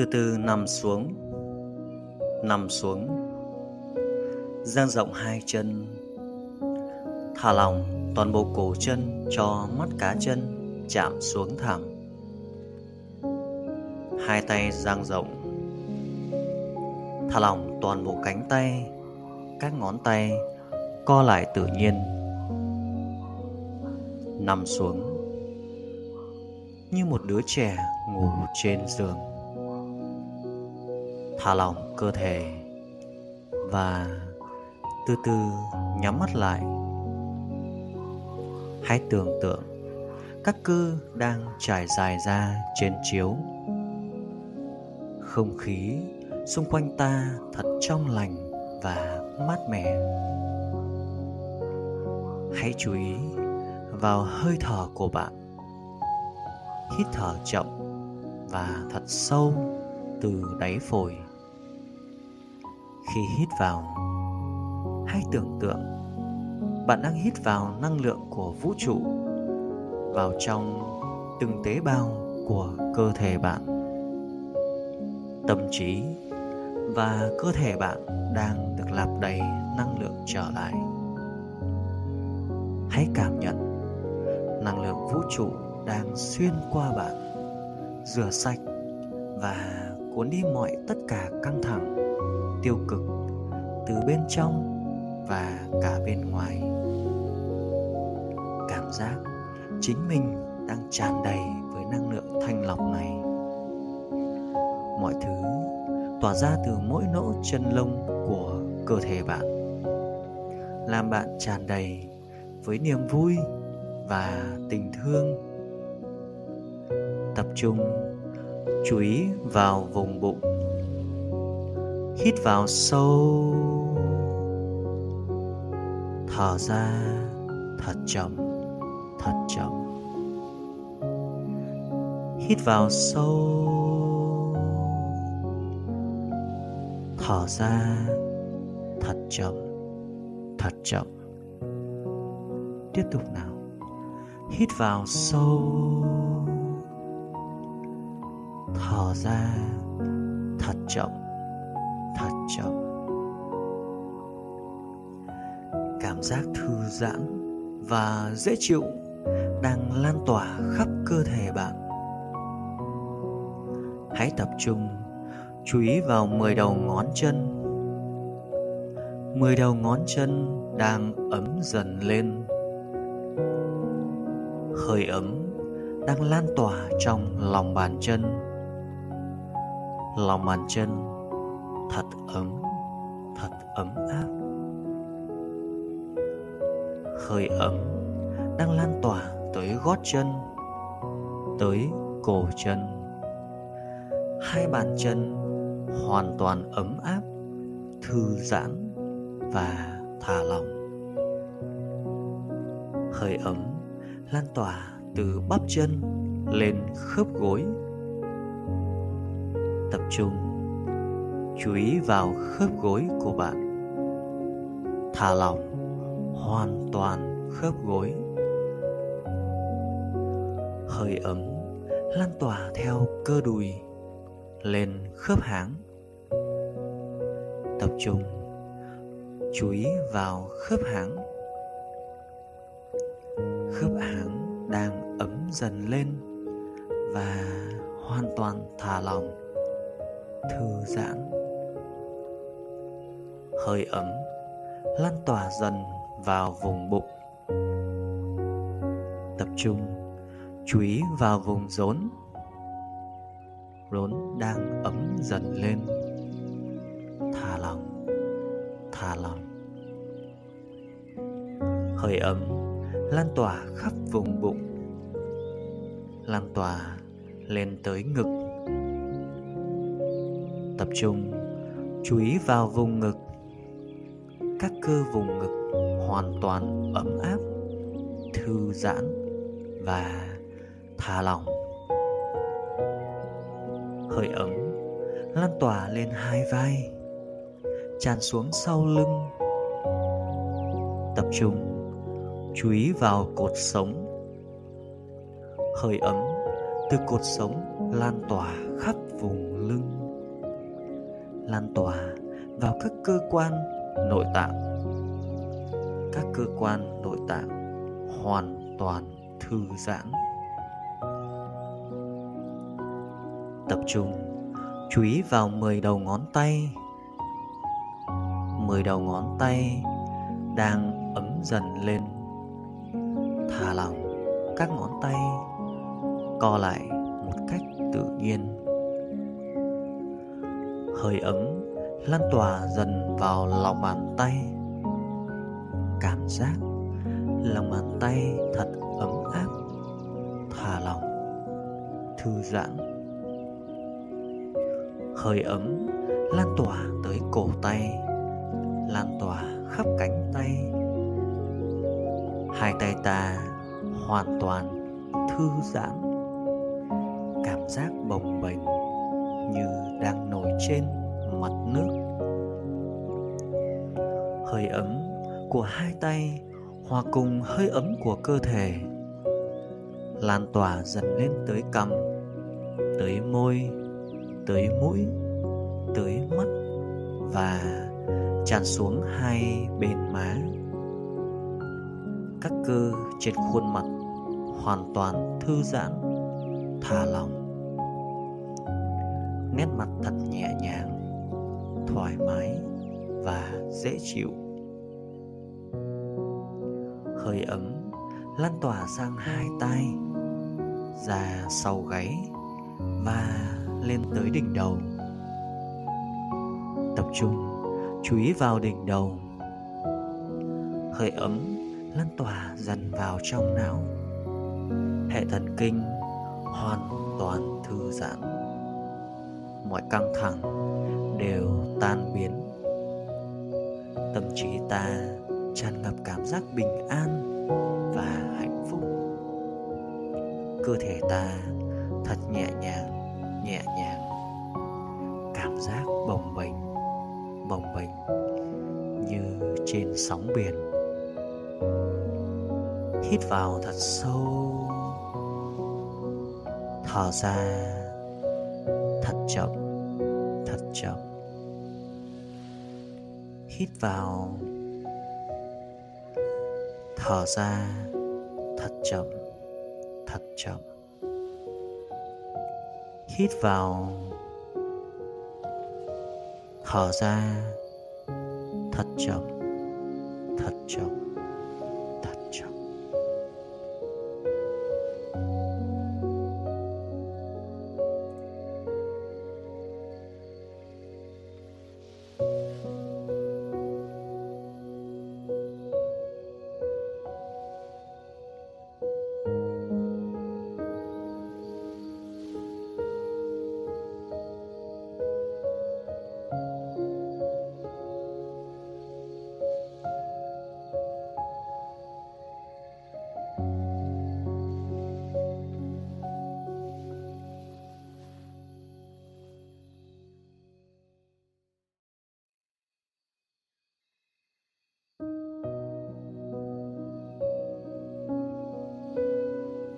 Từ từ nằm xuống. Nằm xuống. Dang rộng hai chân. Thả lỏng toàn bộ cổ chân cho mắt cá chân chạm xuống thảm. Hai tay dang rộng. Thả lỏng toàn bộ cánh tay, Các ngón tay, co lại tự nhiên. Nằm xuống. Như một đứa trẻ ngủ trên giường thả lỏng cơ thể và từ từ nhắm mắt lại. Hãy tưởng tượng các cơ đang trải dài ra trên chiếu. Không khí xung quanh ta thật trong lành và mát mẻ. Hãy chú ý vào hơi thở của bạn. Hít thở chậm và thật sâu từ đáy phổi khi hít vào. Hãy tưởng tượng, bạn đang hít vào năng lượng của vũ trụ vào trong từng tế bào của cơ thể bạn. Tâm trí và cơ thể bạn đang được lạp đầy năng lượng trở lại. Hãy cảm nhận năng lượng vũ trụ đang xuyên qua bạn, rửa sạch và cuốn đi mọi tất cả căng thẳng tiêu cực từ bên trong và cả bên ngoài. Cảm giác chính mình đang tràn đầy với năng lượng thanh lọc này. Mọi thứ tỏa ra từ mỗi nỗ chân lông của cơ thể bạn, làm bạn tràn đầy với niềm vui và tình thương. Tập trung chú ý vào vùng bụng hít vào sâu. Thở ra thật chậm thật chậm. Hít vào sâu. Thở ra thật chậm thật chậm. Tiếp tục nào. Hít vào sâu. Thở ra thật chậm trọng cảm giác thư giãn và dễ chịu đang lan tỏa khắp cơ thể bạn. Hãy tập trung, chú ý vào 10 đầu ngón chân. 10 đầu ngón chân đang ấm dần lên. Hơi ấm đang lan tỏa trong lòng bàn chân. Lòng bàn chân thật ấm thật ấm áp. Hơi ấm đang lan tỏa tới gót chân, tới cổ chân. Hai bàn chân hoàn toàn ấm áp, thư giãn và thả lỏng. Hơi ấm lan tỏa từ bắp chân lên khớp gối. Tập trung chú ý vào khớp gối của bạn. Thả lỏng, hoàn toàn khớp gối. Hơi ấm, lan tỏa theo cơ đùi, lên khớp háng. Tập trung, chú ý vào khớp háng. Khớp háng đang ấm dần lên và hoàn toàn thả lỏng, thư giãn hơi ấm, lan tỏa dần vào vùng bụng. Tập trung, chú ý vào vùng rốn. Rốn đang ấm dần lên. Thả lỏng thả lỏng. Hơi ấm lan tỏa khắp vùng bụng, lan tỏa lên tới ngực. Tập trung, chú ý vào vùng ngực các cơ vùng ngực hoàn toàn ấm áp, thư giãn và thả lỏng. Hơi ấm lan tỏa lên hai vai, tràn xuống sau lưng. Tập trung chú ý vào cột sống. Hơi ấm từ cột sống lan tỏa khắp vùng lưng, lan tỏa vào các cơ quan nội tạng. Các cơ quan nội tạng hoàn toàn thư giãn. Tập trung, chú ý vào 10 đầu ngón tay. 10 đầu ngón tay đang ấm dần lên. Thả lỏng các ngón tay, co lại một cách tự nhiên. Hơi ấm lan tỏa dần vào lòng bàn tay. Cảm giác lòng bàn tay thật ấm áp, thả lỏng, thư giãn. Hơi ấm lan tỏa tới cổ tay, lan tỏa khắp cánh tay. Hai tay ta hoàn toàn thư giãn. Cảm giác bồng bềnh như đang nổi trên mặt nước. Hơi ấm của hai tay hòa cùng hơi ấm của cơ thể lan tỏa dần lên tới cằm, tới môi, tới mũi, tới mắt và tràn xuống hai bên má. Các cơ trên khuôn mặt hoàn toàn thư giãn, thả lỏng. Nét mặt thật nhẹ nhàng thoải mái và dễ chịu. Hơi ấm lan tỏa sang hai tay ra sau gáy và lên tới đỉnh đầu. Tập trung, chú ý vào đỉnh đầu. Hơi ấm lan tỏa dần vào trong não. Hệ thần kinh hoàn toàn thư giãn. Mọi căng thẳng đều tan biến. Tâm trí ta tràn ngập cảm giác bình an và hạnh phúc. Cơ thể ta thật nhẹ nhàng nhẹ nhàng. Cảm giác bồng bềnh bồng bềnh như trên sóng biển. Hít vào thật sâu. Thở ra thật chậm thật chậm hít vào. Thở ra, thật chậm thật chậm. Hít vào. Thở ra, thật chậm thật chậm.